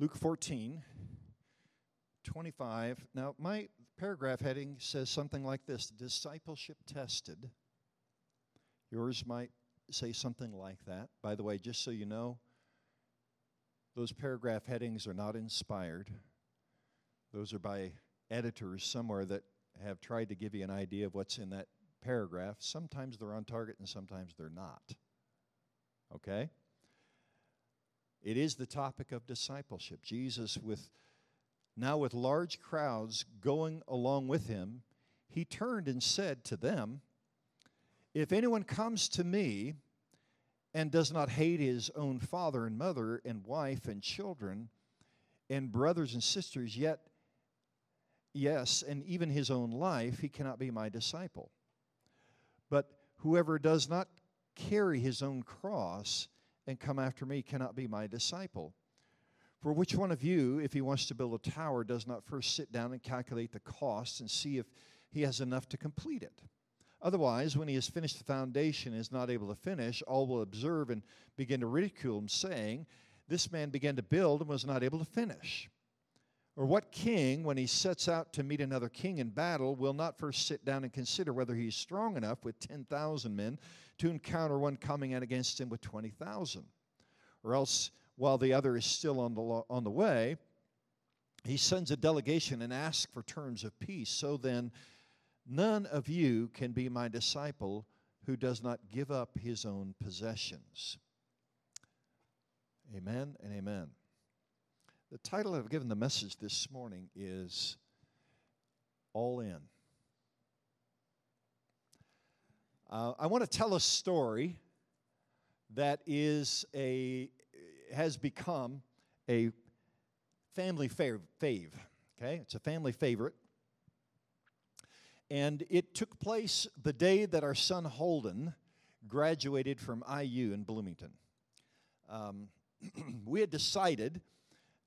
Luke 14, 25. Now, my paragraph heading says something like this Discipleship tested. Yours might say something like that. By the way, just so you know, those paragraph headings are not inspired. Those are by editors somewhere that have tried to give you an idea of what's in that paragraph. Sometimes they're on target and sometimes they're not. Okay? It is the topic of discipleship. Jesus, with now with large crowds going along with him, he turned and said to them, If anyone comes to me and does not hate his own father and mother and wife and children and brothers and sisters, yet, yes, and even his own life, he cannot be my disciple. But whoever does not carry his own cross and come after me cannot be my disciple. For which one of you, if he wants to build a tower, does not first sit down and calculate the cost and see if he has enough to complete it? Otherwise, when he has finished the foundation and is not able to finish, all will observe and begin to ridicule him, saying, This man began to build and was not able to finish. Or what king, when he sets out to meet another king in battle, will not first sit down and consider whether he is strong enough with 10,000 men to encounter one coming in against him with 20,000? Or else while the other is still on the, on the way, he sends a delegation and asks for terms of peace. So then, none of you can be my disciple who does not give up his own possessions. Amen and amen. The title I've given the message this morning is All In. Uh, I want to tell a story that is a has become a family fave. Okay, it's a family favorite. And it took place the day that our son Holden graduated from IU in Bloomington. Um, we had decided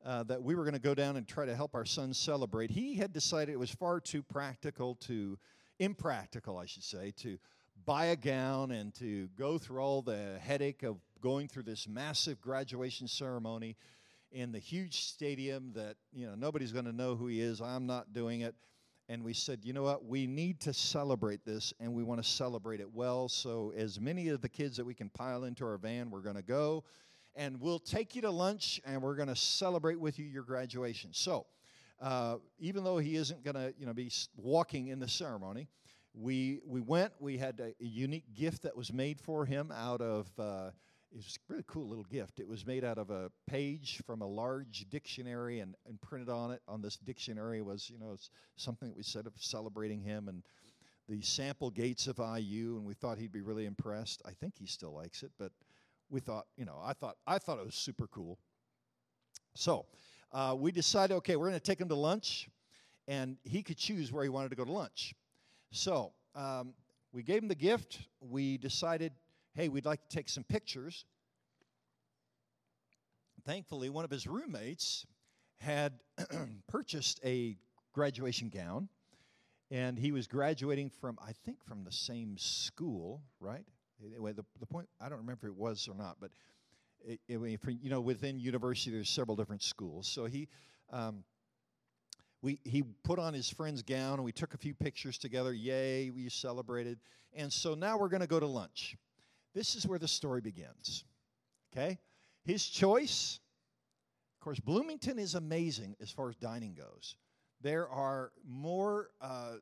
uh, that we were going to go down and try to help our son celebrate. He had decided it was far too practical to, impractical, I should say, to buy a gown and to go through all the headache of going through this massive graduation ceremony in the huge stadium that you know nobody's going to know who he is. I'm not doing it. And we said you know what? We need to celebrate this and we want to celebrate it well. So as many of the kids that we can pile into our van we're going to go and we'll take you to lunch and we're going to celebrate with you your graduation so uh, even though he isn't going to you know be walking in the ceremony we we went we had a, a unique gift that was made for him out of uh, it was a really cool little gift. It was made out of a page from a large dictionary, and, and printed on it on this dictionary was, you know, something that we said of celebrating him and the sample gates of IU, and we thought he'd be really impressed. I think he still likes it, but we thought, you know, I thought I thought it was super cool. So uh, we decided, okay, we're going to take him to lunch, and he could choose where he wanted to go to lunch. So um, we gave him the gift. We decided hey, we'd like to take some pictures. Thankfully, one of his roommates had purchased a graduation gown, and he was graduating from, I think, from the same school, right? Anyway, the, the point, I don't remember if it was or not, but it, it, you know, within university, there's several different schools. So he, um, we, he put on his friend's gown and we took a few pictures together. Yay, we celebrated. And so now we're going to go to lunch. This is where the story begins. Okay? His choice, of course, Bloomington is amazing as far as dining goes. There are more uh,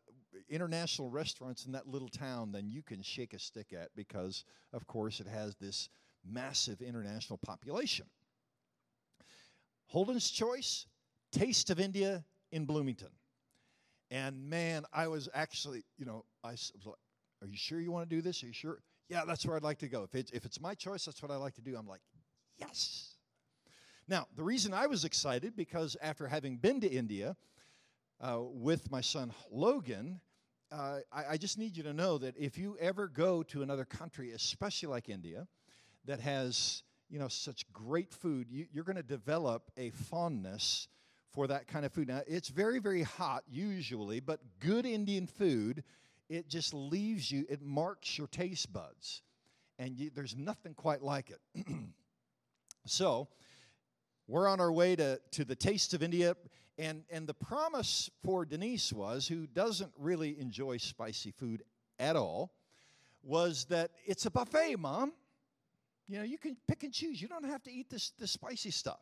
international restaurants in that little town than you can shake a stick at because, of course, it has this massive international population. Holden's choice, Taste of India in Bloomington. And man, I was actually, you know, I was like, are you sure you want to do this? Are you sure? yeah, that's where I'd like to go. If, it, if it's my choice, that's what I like to do. I'm like, yes. Now, the reason I was excited, because after having been to India uh, with my son Logan, uh, I, I just need you to know that if you ever go to another country, especially like India, that has you know such great food, you, you're going to develop a fondness for that kind of food. Now, it's very, very hot usually, but good Indian food it just leaves you, it marks your taste buds. And you, there's nothing quite like it. so, we're on our way to, to the Taste of India. And, and the promise for Denise was, who doesn't really enjoy spicy food at all, was that it's a buffet, Mom. You know, you can pick and choose. You don't have to eat this, this spicy stuff.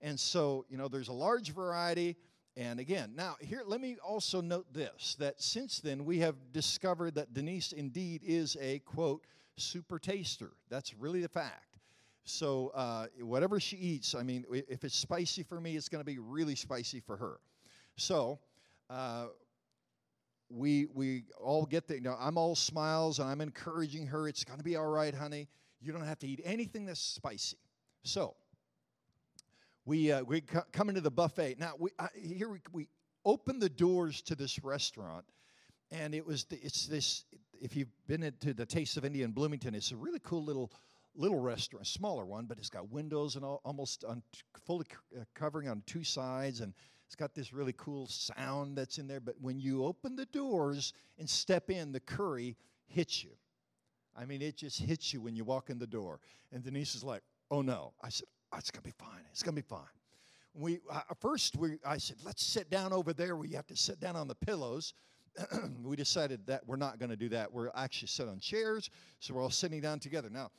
And so, you know, there's a large variety. And again, now here, let me also note this that since then we have discovered that Denise indeed is a quote, super taster. That's really the fact. So uh, whatever she eats, I mean, if it's spicy for me, it's going to be really spicy for her. So uh, we we all get the. You I'm all smiles and I'm encouraging her. It's going to be all right, honey. You don't have to eat anything that's spicy. So we uh, we come into the buffet now. We here we, we open the doors to this restaurant, and it was the, it's this. If you've been to the Taste of India in Bloomington, it's a really cool little little restaurant, smaller one, but it's got windows and all, almost on, fully uh, covering on two sides, and it's got this really cool sound that's in there. But when you open the doors and step in, the curry hits you. I mean, it just hits you when you walk in the door. And Denise is like, "Oh no!" I said, oh, "It's gonna be fine. It's gonna be fine." We uh, first we I said, "Let's sit down over there where you have to sit down on the pillows." we decided that we're not going to do that. We're actually sit on chairs, so we're all sitting down together. Now,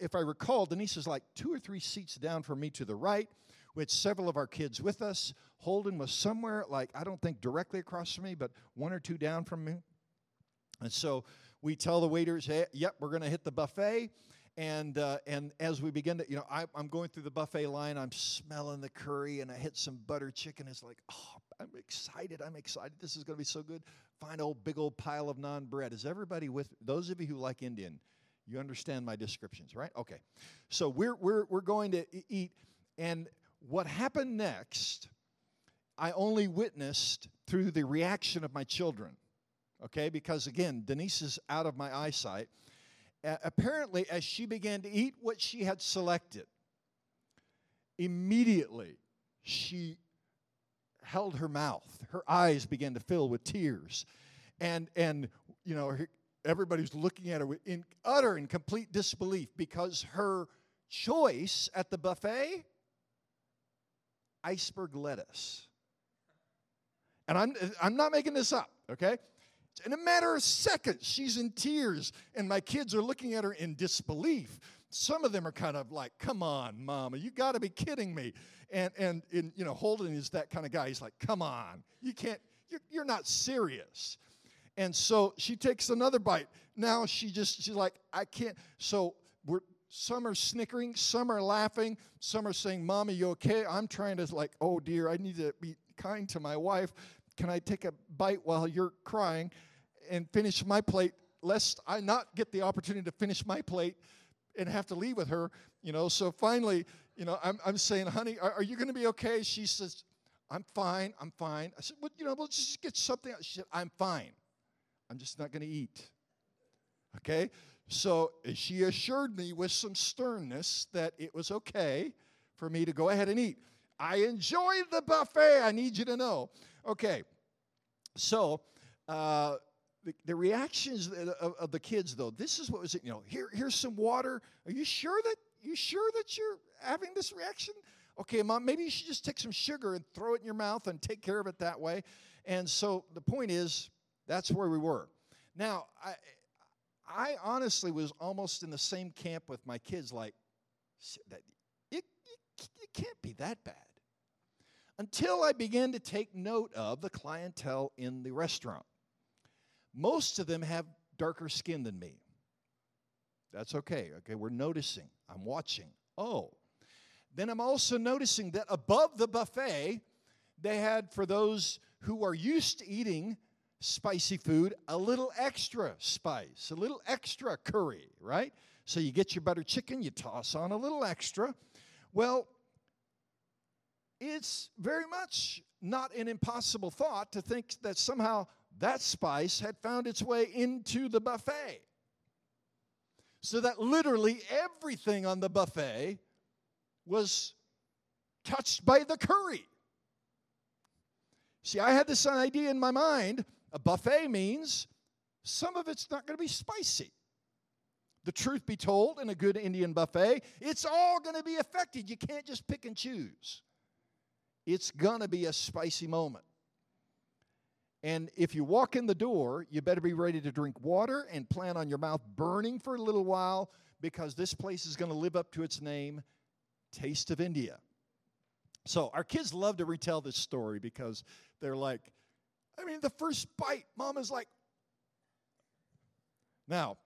If I recall, Denise is like two or three seats down from me to the right. We had several of our kids with us. Holden was somewhere, like, I don't think directly across from me, but one or two down from me. And so we tell the waiters, hey, yep, we're going to hit the buffet. And, uh, and as we begin to, you know, I, am going through the buffet line, I'm smelling the curry, and I hit some butter chicken. It's like, oh, I'm excited. I'm excited. This is going to be so good. Find old big old pile of naan bread. Is everybody with, those of you who like Indian, you understand my descriptions, right? Okay. So we're, we're, we're going to eat. And what happened next, I only witnessed through the reaction of my children. Okay? Because again, Denise is out of my eyesight. Uh, apparently, as she began to eat what she had selected, immediately she held her mouth. Her eyes began to fill with tears. And, and you know, everybody's looking at her in utter and complete disbelief because her choice at the buffet iceberg lettuce. And I'm, I'm not making this up, okay? In a matter of seconds, she's in tears, and my kids are looking at her in disbelief. Some of them are kind of like, "Come on, Mama, you got to be kidding me!" And, and and you know, Holden is that kind of guy. He's like, "Come on, you can't. You're, you're not serious." And so she takes another bite. Now she just, she's like, I can't. So we're, some are snickering, some are laughing, some are saying, Mommy, you okay? I'm trying to, like, oh dear, I need to be kind to my wife. Can I take a bite while you're crying and finish my plate, lest I not get the opportunity to finish my plate and have to leave with her? You know, so finally, you know, I'm, I'm saying, honey, are, are you going to be okay? She says, I'm fine, I'm fine. I said, well, you know, we'll just get something. She said, I'm fine. I'm just not going to eat. Okay? So she assured me with some sternness that it was okay for me to go ahead and eat. I enjoyed the buffet, I need you to know. Okay, so uh, the, the, reactions of, of, the kids, though, this is what was it, you know, here, here's some water. Are you sure that you sure that you're having this reaction? Okay, mom, maybe you should just take some sugar and throw it in your mouth and take care of it that way. And so the point is, that's where we were. Now, I, I honestly was almost in the same camp with my kids, like, it, it, it can't be that bad. Until I began to take note of the clientele in the restaurant. Most of them have darker skin than me. That's okay. Okay, we're noticing. I'm watching. Oh. Then I'm also noticing that above the buffet, they had, for those who are used to eating spicy food, a little extra spice, a little extra curry, right? So you get your butter chicken, you toss on a little extra. Well, it's very much not an impossible thought to think that somehow that spice had found its way into the buffet. So that literally everything on the buffet was touched by the curry. See, I had this idea in my mind a buffet means some of it's not going to be spicy. the truth be told, in a good Indian buffet, it's all going to be affected. You can't just pick and choose. It's going to be a spicy moment. And if you walk in the door, you better be ready to drink water and plan on your mouth burning for a little while because this place is going to live up to its name, Taste of India. So our kids love to retell this story because they're like, I mean, the first bite, mama's like, now,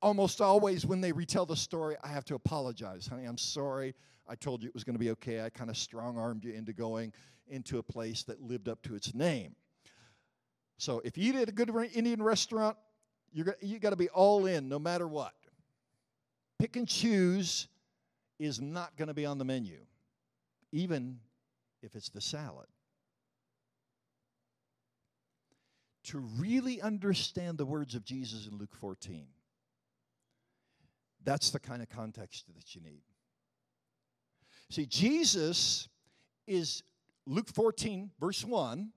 almost always when they retell the story, I have to apologize. Honey, I'm sorry. I told you it was going to be okay. I kind of strong armed you into going into a place that lived up to its name. So if you eat at a good Indian restaurant, you're, you got to be all in no matter what. Pick and choose is not going to be on the menu, even if it's the salad. To really understand the words of Jesus in Luke 14, that's the kind of context that you need. See, Jesus is, Luke 14, verse 1,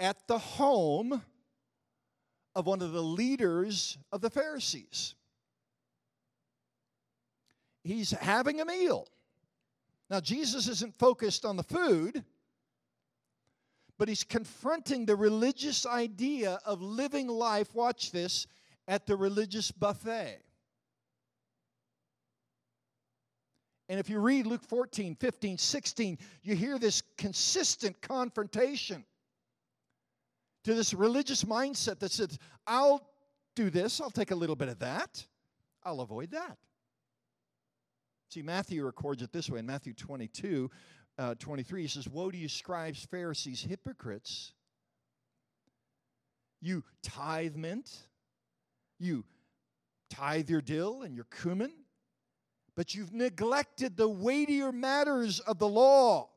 at the home of one of the leaders of the Pharisees. He's having a meal. Now, Jesus isn't focused on the food, but he's confronting the religious idea of living life, watch this, at the religious buffet. And if you read Luke 14, 15, 16, you hear this consistent confrontation to this religious mindset that says, I'll do this, I'll take a little bit of that, I'll avoid that. See, Matthew records it this way in Matthew 22, uh, 23. He says, Woe to you, scribes, Pharisees, hypocrites! You tithe mint, you tithe your dill and your cumin, but you've neglected the weightier matters of the law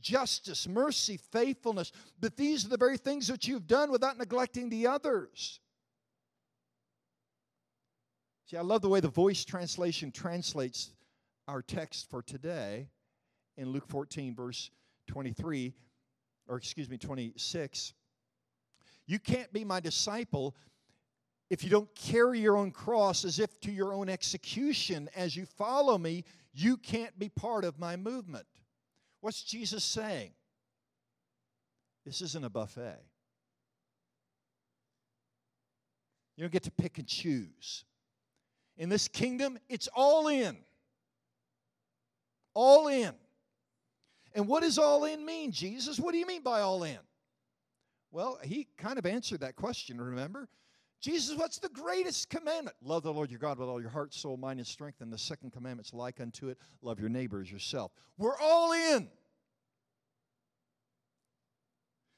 justice, mercy, faithfulness. But these are the very things that you've done without neglecting the others. See, I love the way the voice translation translates our text for today in Luke 14, verse 23, or excuse me, 26. You can't be my disciple if you don't carry your own cross as if to your own execution as you follow me. You can't be part of my movement. What's Jesus saying? This isn't a buffet. You don't get to pick and choose. In this kingdom, it's all in. All in. And what does all in mean, Jesus? What do you mean by all in? Well, he kind of answered that question, remember? Jesus, what's the greatest commandment? Love the Lord your God with all your heart, soul, mind, and strength. And the second commandment's like unto it love your neighbor as yourself. We're all in.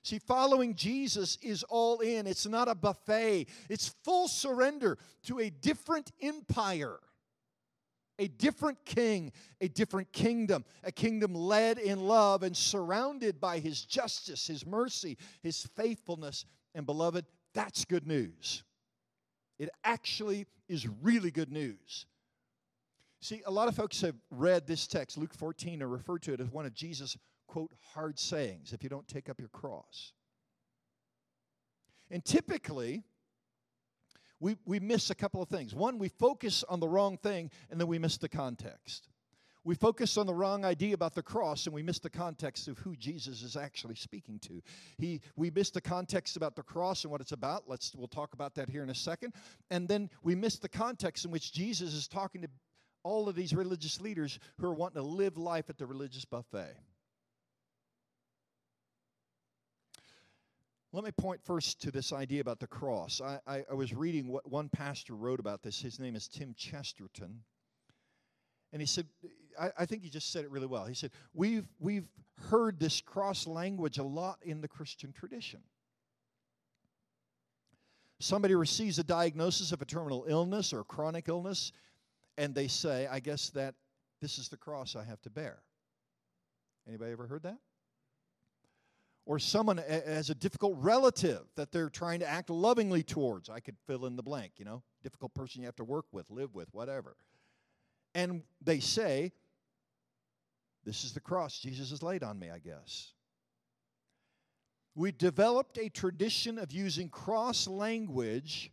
See, following Jesus is all in. It's not a buffet, it's full surrender to a different empire, a different king, a different kingdom, a kingdom led in love and surrounded by his justice, his mercy, his faithfulness. And beloved, that's good news. It actually is really good news. See, a lot of folks have read this text, Luke 14, and referred to it as one of Jesus' quote, hard sayings if you don't take up your cross. And typically, we, we miss a couple of things. One, we focus on the wrong thing, and then we miss the context. We focus on the wrong idea about the cross and we miss the context of who Jesus is actually speaking to. He, we miss the context about the cross and what it's about. Let's, we'll talk about that here in a second. And then we miss the context in which Jesus is talking to all of these religious leaders who are wanting to live life at the religious buffet. Let me point first to this idea about the cross. I, I, I was reading what one pastor wrote about this. His name is Tim Chesterton. And he said, I, I, think he just said it really well. He said, we've, we've heard this cross language a lot in the Christian tradition. Somebody receives a diagnosis of a terminal illness or a chronic illness, and they say, I guess that this is the cross I have to bear. Anybody ever heard that? Or someone has a difficult relative that they're trying to act lovingly towards. I could fill in the blank, you know, difficult person you have to work with, live with, whatever. And they say, This is the cross Jesus has laid on me, I guess. We developed a tradition of using cross language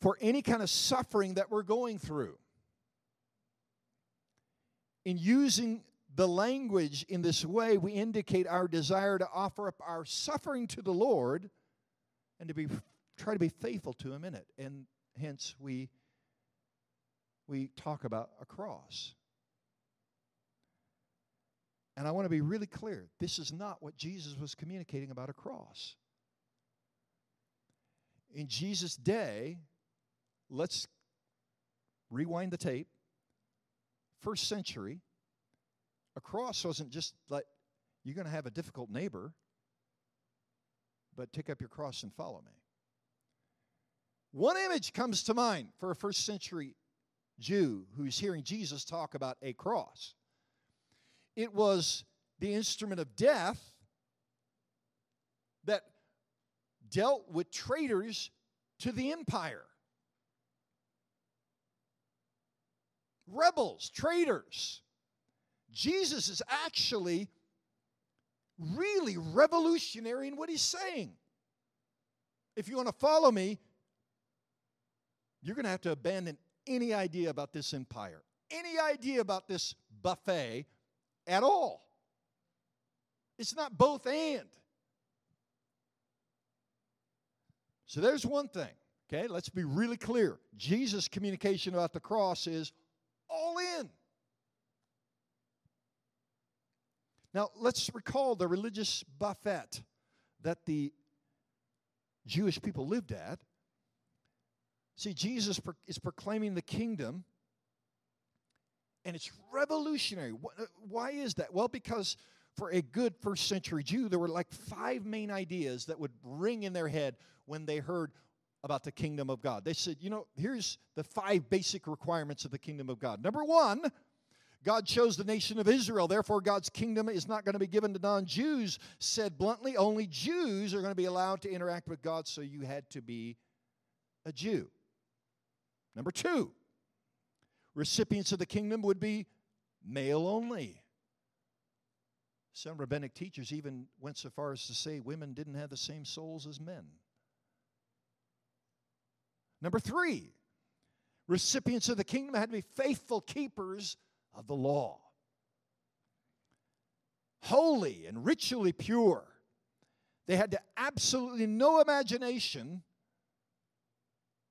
for any kind of suffering that we're going through. In using the language in this way, we indicate our desire to offer up our suffering to the Lord and to be try to be faithful to him in it. And hence we we talk about a cross. And I want to be really clear this is not what Jesus was communicating about a cross. In Jesus' day, let's rewind the tape. First century, a cross wasn't just like you're going to have a difficult neighbor, but take up your cross and follow me. One image comes to mind for a first century Jew who's hearing Jesus talk about a cross. It was the instrument of death that dealt with traitors to the empire. Rebels, traitors. Jesus is actually really revolutionary in what he's saying. If you want to follow me, you're going to have to abandon any idea about this empire, any idea about this buffet at all. It's not both and. So there's one thing, okay? Let's be really clear. Jesus' communication about the cross is all in. Now, let's recall the religious buffet that the Jewish people lived at. See, Jesus is proclaiming the kingdom, and it's revolutionary. Uh, why is that? Well, because for a good first century Jew, there were like five main ideas that would ring in their head when they heard about the kingdom of God. They said, you know, here's the five basic requirements of the kingdom of God. Number one, God chose the nation of Israel. Therefore, God's kingdom is not going to be given to non Jews. Said bluntly, only Jews are going to be allowed to interact with God, so you had to be a Jew. Number two, recipients of the kingdom would be male only. Some rabbinic teachers even went so far as to say women didn't have the same souls as men. Number three, recipients of the kingdom had to be faithful keepers of the law, holy and ritually pure. They had absolutely no imagination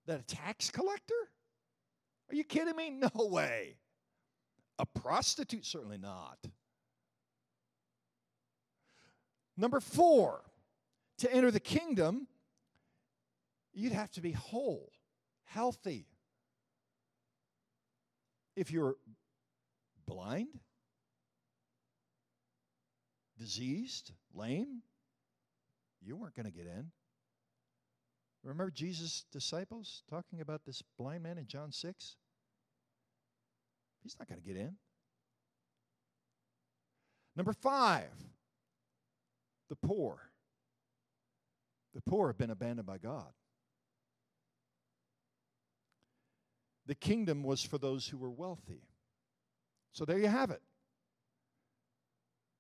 that a tax collector? Are you kidding me? No way. A prostitute? Certainly not. Number four, to enter the kingdom, you'd have to be whole, healthy. If you're blind, diseased, lame, you weren't going to get in. Remember Jesus' disciples talking about this blind man in John 6? He's not going to get in. Number five, the poor. The poor have been abandoned by God. The kingdom was for those who were wealthy. So there you have it.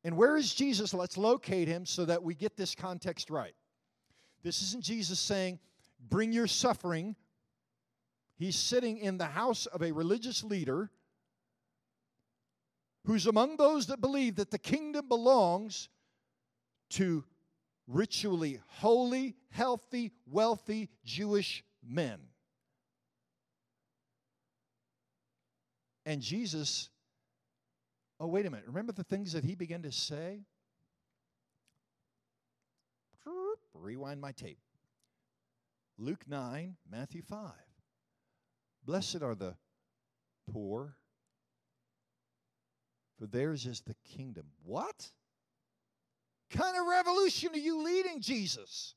And where is Jesus? Let's locate him so that we get this context right. This isn't Jesus saying, bring your suffering. He's sitting in the house of a religious leader who's among those that believe that the kingdom belongs to ritually holy, healthy, wealthy Jewish men. And Jesus, oh, wait a minute. Remember the things that he began to say? Rewind my tape. Luke 9, Matthew 5. Blessed are the poor, for theirs is the kingdom. What? kind of revolution are you leading, Jesus?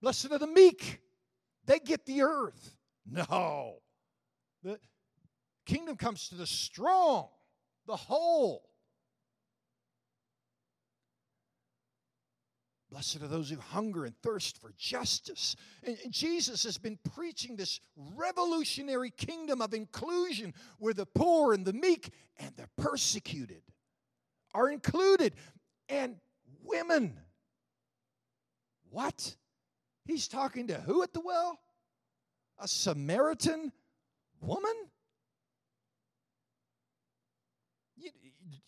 Blessed are the meek, they get the earth. No. The kingdom comes to the strong, the whole. Blessed are those who hunger and thirst for justice. And Jesus has been preaching this revolutionary kingdom of inclusion where the poor and the meek and the persecuted are included. And women. What? He's talking to who at the well? A Samaritan woman?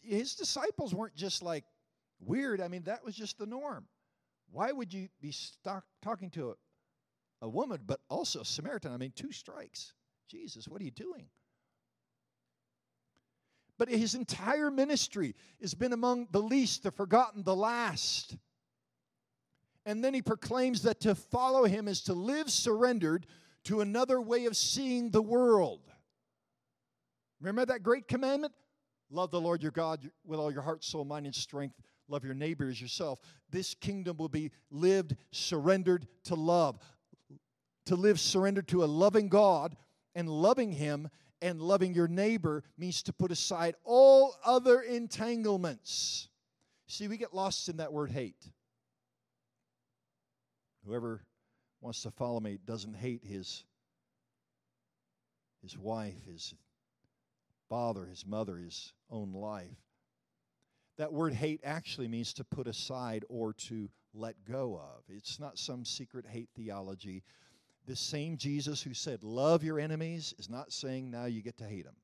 His disciples weren't just like weird. I mean, that was just the norm. Why would you be talking to a, a woman, but also a Samaritan? I mean, two strikes. Jesus, what are you doing? But his entire ministry has been among the least, the forgotten, the last. And then he proclaims that to follow him is to live surrendered to another way of seeing the world. Remember that great commandment? Love the Lord your God with all your heart, soul, mind, and strength. Love your neighbor as yourself. This kingdom will be lived surrendered to love. To live surrendered to a loving God and loving Him and loving your neighbor means to put aside all other entanglements. See, we get lost in that word hate. Whoever wants to follow me doesn't hate his, his wife, his father, his mother, his own life. That word hate actually means to put aside or to let go of. It's not some secret hate theology. The same Jesus who said, Love your enemies, is not saying now you get to hate them.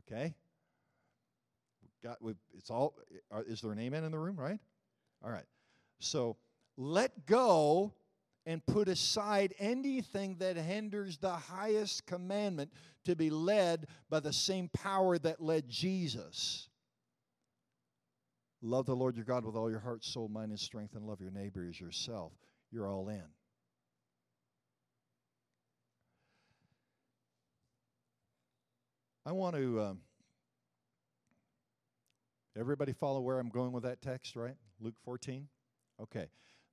Okay? Got, it's all, uh, is there an amen in the room, right? All right. So let go and put aside anything that hinders the highest commandment to be led by the same power that led Jesus. Love the Lord your God with all your heart, soul, mind, and strength, and love your neighbor as yourself. You're all in. I want to. Um, everybody follow where I'm going with that text, right? Luke 14? Okay.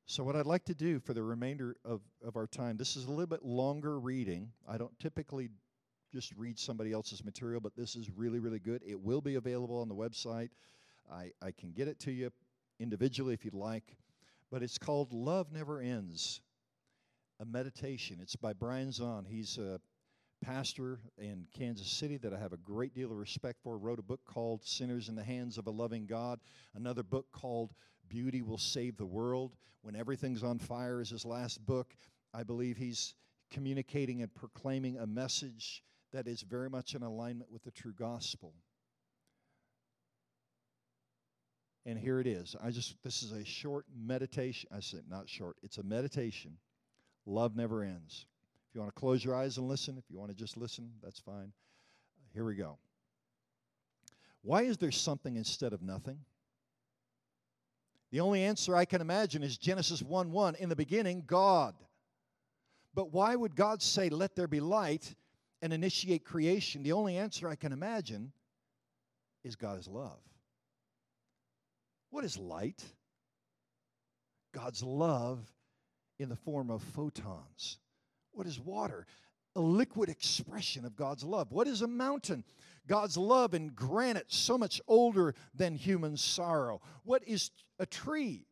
So, what I'd like to do for the remainder of, of our time, this is a little bit longer reading. I don't typically just read somebody else's material, but this is really, really good. It will be available on the website. I, I can get it to you individually if you'd like. But it's called Love Never Ends, a meditation. It's by Brian Zahnd. He's a pastor in Kansas City that I have a great deal of respect for. Wrote a book called Sinners in the Hands of a Loving God, another book called Beauty Will Save the World. When Everything's on Fire is his last book. I believe he's communicating and proclaiming a message that is very much in alignment with the true gospel. And here it is. I just this is a short meditation. I said not short. It's a meditation. Love never ends. If you want to close your eyes and listen, if you want to just listen, that's fine. Here we go. Why is there something instead of nothing? The only answer I can imagine is Genesis 1 1. In the beginning, God. But why would God say, Let there be light and initiate creation? The only answer I can imagine is God is love. What is light? God's love in the form of photons. What is water? A liquid expression of God's love. What is a mountain? God's love in granite, so much older than human sorrow. What is a tree?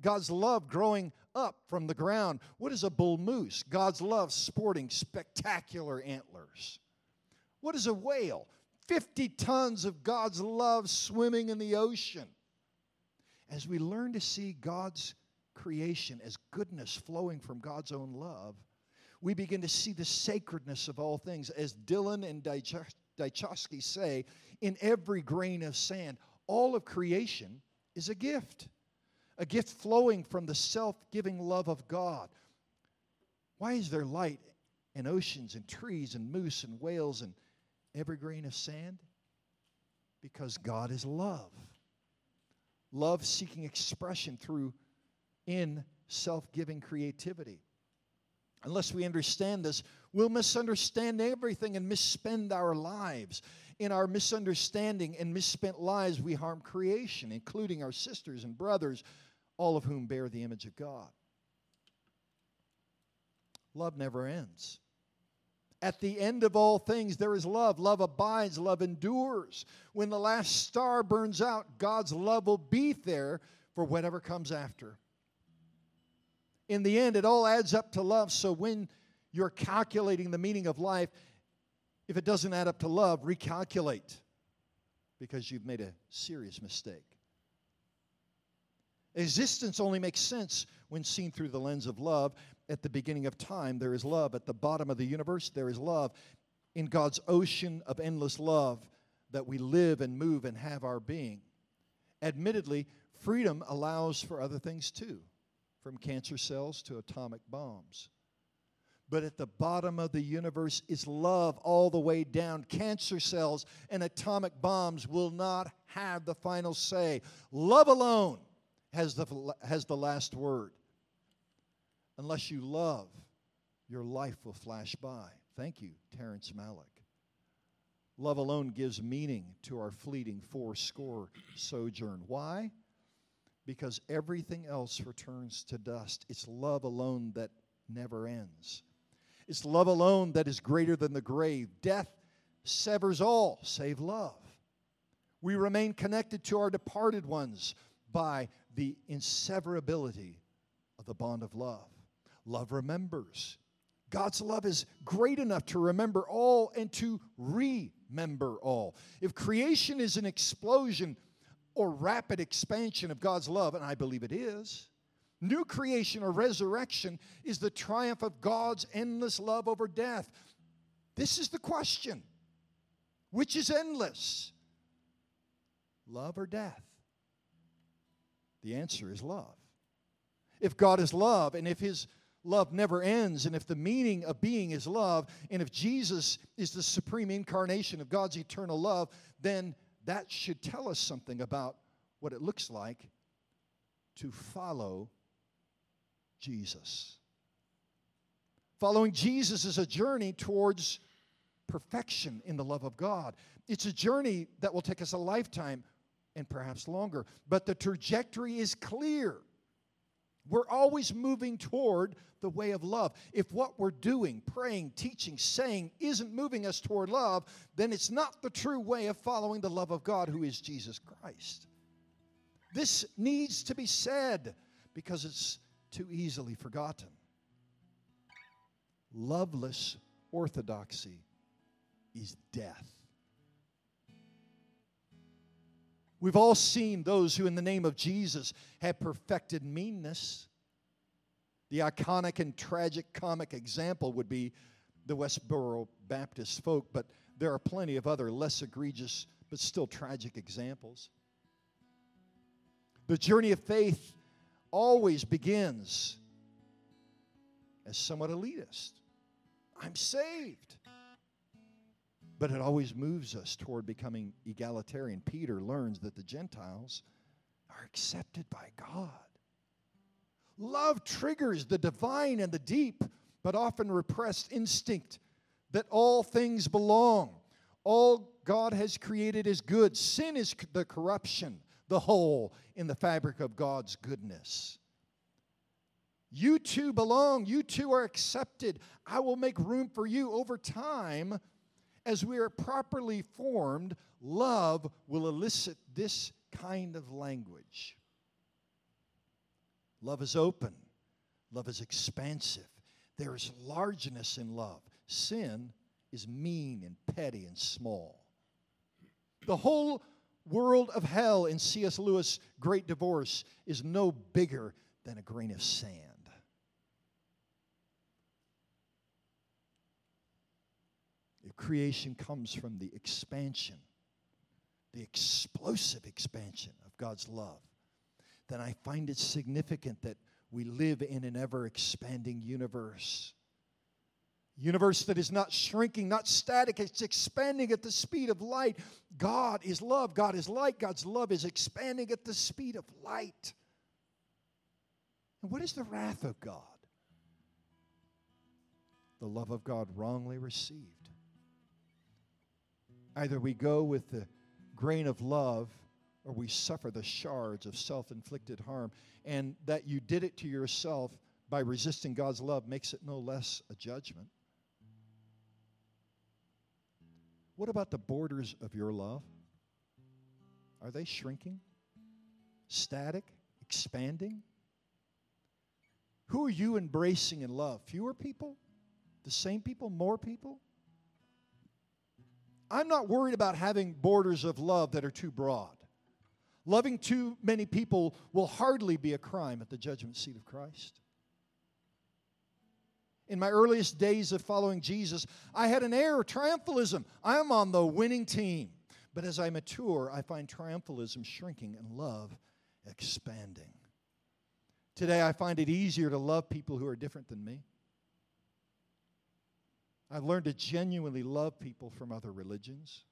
God's love growing up from the ground. What is a bull moose? God's love sporting spectacular antlers. What is a whale? 50 tons of God's love swimming in the ocean. As we learn to see God's creation as goodness flowing from God's own love, we begin to see the sacredness of all things. As Dylan and Dostoevsky say, in every grain of sand, all of creation is a gift, a gift flowing from the self giving love of God. Why is there light and oceans and trees and moose and whales and every grain of sand? Because God is love. Love seeking expression through in self giving creativity. Unless we understand this, we'll misunderstand everything and misspend our lives. In our misunderstanding and misspent lives, we harm creation, including our sisters and brothers, all of whom bear the image of God. Love never ends. At the end of all things, there is love. Love abides, love endures. When the last star burns out, God's love will be there for whatever comes after in the end, it all adds up to love. So when you're calculating the meaning of life, if it doesn't add up to love, recalculate because you've made a serious mistake. Existence only makes sense when seen through the lens of love. at the beginning of time, there is love. At the bottom of the universe, there is love. In God's ocean of endless love that we live and move and have our being. Admittedly, freedom allows for other things too, from cancer cells to atomic bombs. But at the bottom of the universe is love all the way down. Cancer cells and atomic bombs will not have the final say. Love alone has the, has the last word. Unless you love, your life will flash by. Thank you, Terrence Malick. Love alone gives meaning to our fleeting four score sojourn. Why? Because everything else returns to dust. It's love alone that never ends. It's love alone that is greater than the grave. Death severs all save love. We remain connected to our departed ones by the inseverability of the bond of love. Love remembers. God's love is great enough to remember all and to remember all. If creation is an explosion or rapid expansion of God's love, and I believe it is, New creation or resurrection is the triumph of God's endless love over death. This is the question which is endless? Love or death? The answer is love. If God is love, and if His love never ends, and if the meaning of being is love, and if Jesus is the supreme incarnation of God's eternal love, then that should tell us something about what it looks like to follow Jesus. Following Jesus is a journey towards perfection in the love of God. It's a journey that will take us a lifetime and perhaps longer, but the trajectory is clear. We're always moving toward the way of love. If what we're doing, praying, teaching, saying isn't moving us toward love, then it's not the true way of following the love of God who is Jesus Christ. This needs to be said because it's too easily forgotten. Loveless orthodoxy is death. We've all seen those who, in the name of Jesus, have perfected meanness. The iconic and tragic comic example would be the Westboro Baptist folk, but there are plenty of other less egregious but still tragic examples. The journey of faith always begins as somewhat elitist. I'm saved. But it always moves us toward becoming egalitarian. Peter learns that the Gentiles are accepted by God. Love triggers the divine and the deep, but often repressed instinct that all things belong. All God has created is good. Sin is the corruption the hole in the fabric of God's goodness. You too belong. You too are accepted. I will make room for you over time. As we are properly formed, love will elicit this kind of language. Love is open, love is expansive. There is largeness in love. Sin is mean and petty and small. The whole world of hell in C.S. Lewis' Great Divorce is no bigger than a grain of sand. If creation comes from the expansion, the explosive expansion of God's love, then I find it significant that we live in an ever expanding universe universe that is not shrinking, not static, it's expanding at the speed of light. God is love, God is light, God's love is expanding at the speed of light. And what is the wrath of God? The love of God wrongly received. Either we go with the grain of love or we suffer the shards of self inflicted harm. And that you did it to yourself by resisting God's love makes it no less a judgment. What about the borders of your love? Are they shrinking? Static? Expanding? Who are you embracing in love? Fewer people? The same people? More people? I'm not worried about having borders of love that are too broad. Loving too many people will hardly be a crime at the judgment seat of Christ. In my earliest days of following Jesus, I had an air of triumphalism. I'm on the winning team. But as I mature, I find triumphalism shrinking and love expanding. Today, I find it easier to love people who are different than me. I've learned to genuinely love people from other religions.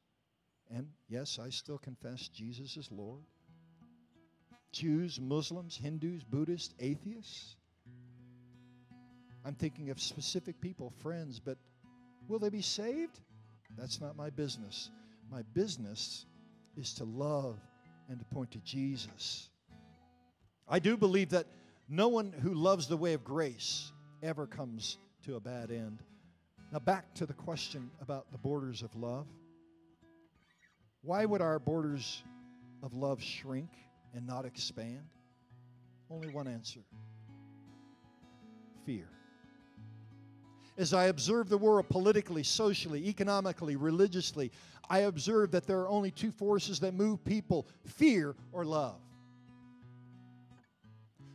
And yes, I still confess Jesus is Lord. Jews, Muslims, Hindus, Buddhists, atheists. I'm thinking of specific people, friends, but will they be saved? That's not my business. My business is to love and to point to Jesus. I do believe that no one who loves the way of grace ever comes to a bad end. Now, back to the question about the borders of love. Why would our borders of love shrink and not expand? Only one answer fear. As I observe the world politically, socially, economically, religiously, I observe that there are only two forces that move people fear or love.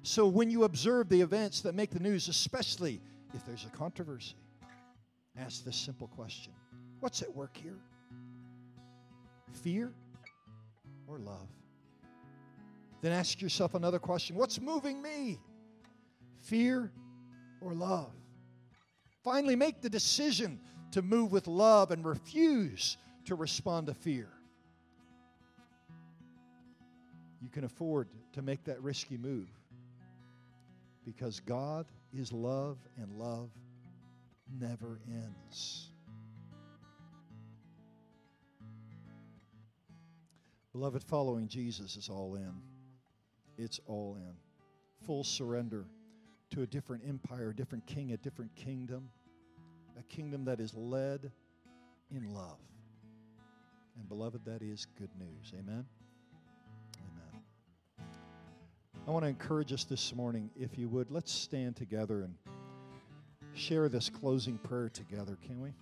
So when you observe the events that make the news, especially if there's a controversy, ask this simple question What's at work here? Fear or love? Then ask yourself another question What's moving me? Fear or love? Finally, make the decision to move with love and refuse to respond to fear. You can afford to make that risky move because God is love and love never ends. Beloved, following Jesus is all in. It's all in. Full surrender to a different empire, a different king, a different kingdom, a kingdom that is led in love. And beloved, that is good news. Amen. Amen. I want to encourage us this morning, if you would, let's stand together and share this closing prayer together, can we?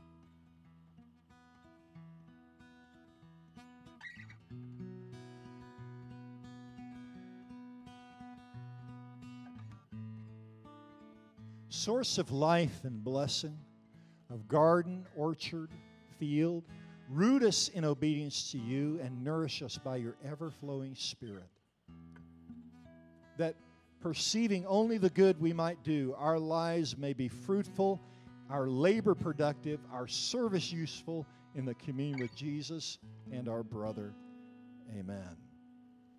Source of life and blessing, of garden, orchard, field, root us in obedience to you and nourish us by your ever flowing spirit that perceiving only the good we might do, our lives may be fruitful, our labor productive, our service useful in the communion with Jesus and our brother. Amen.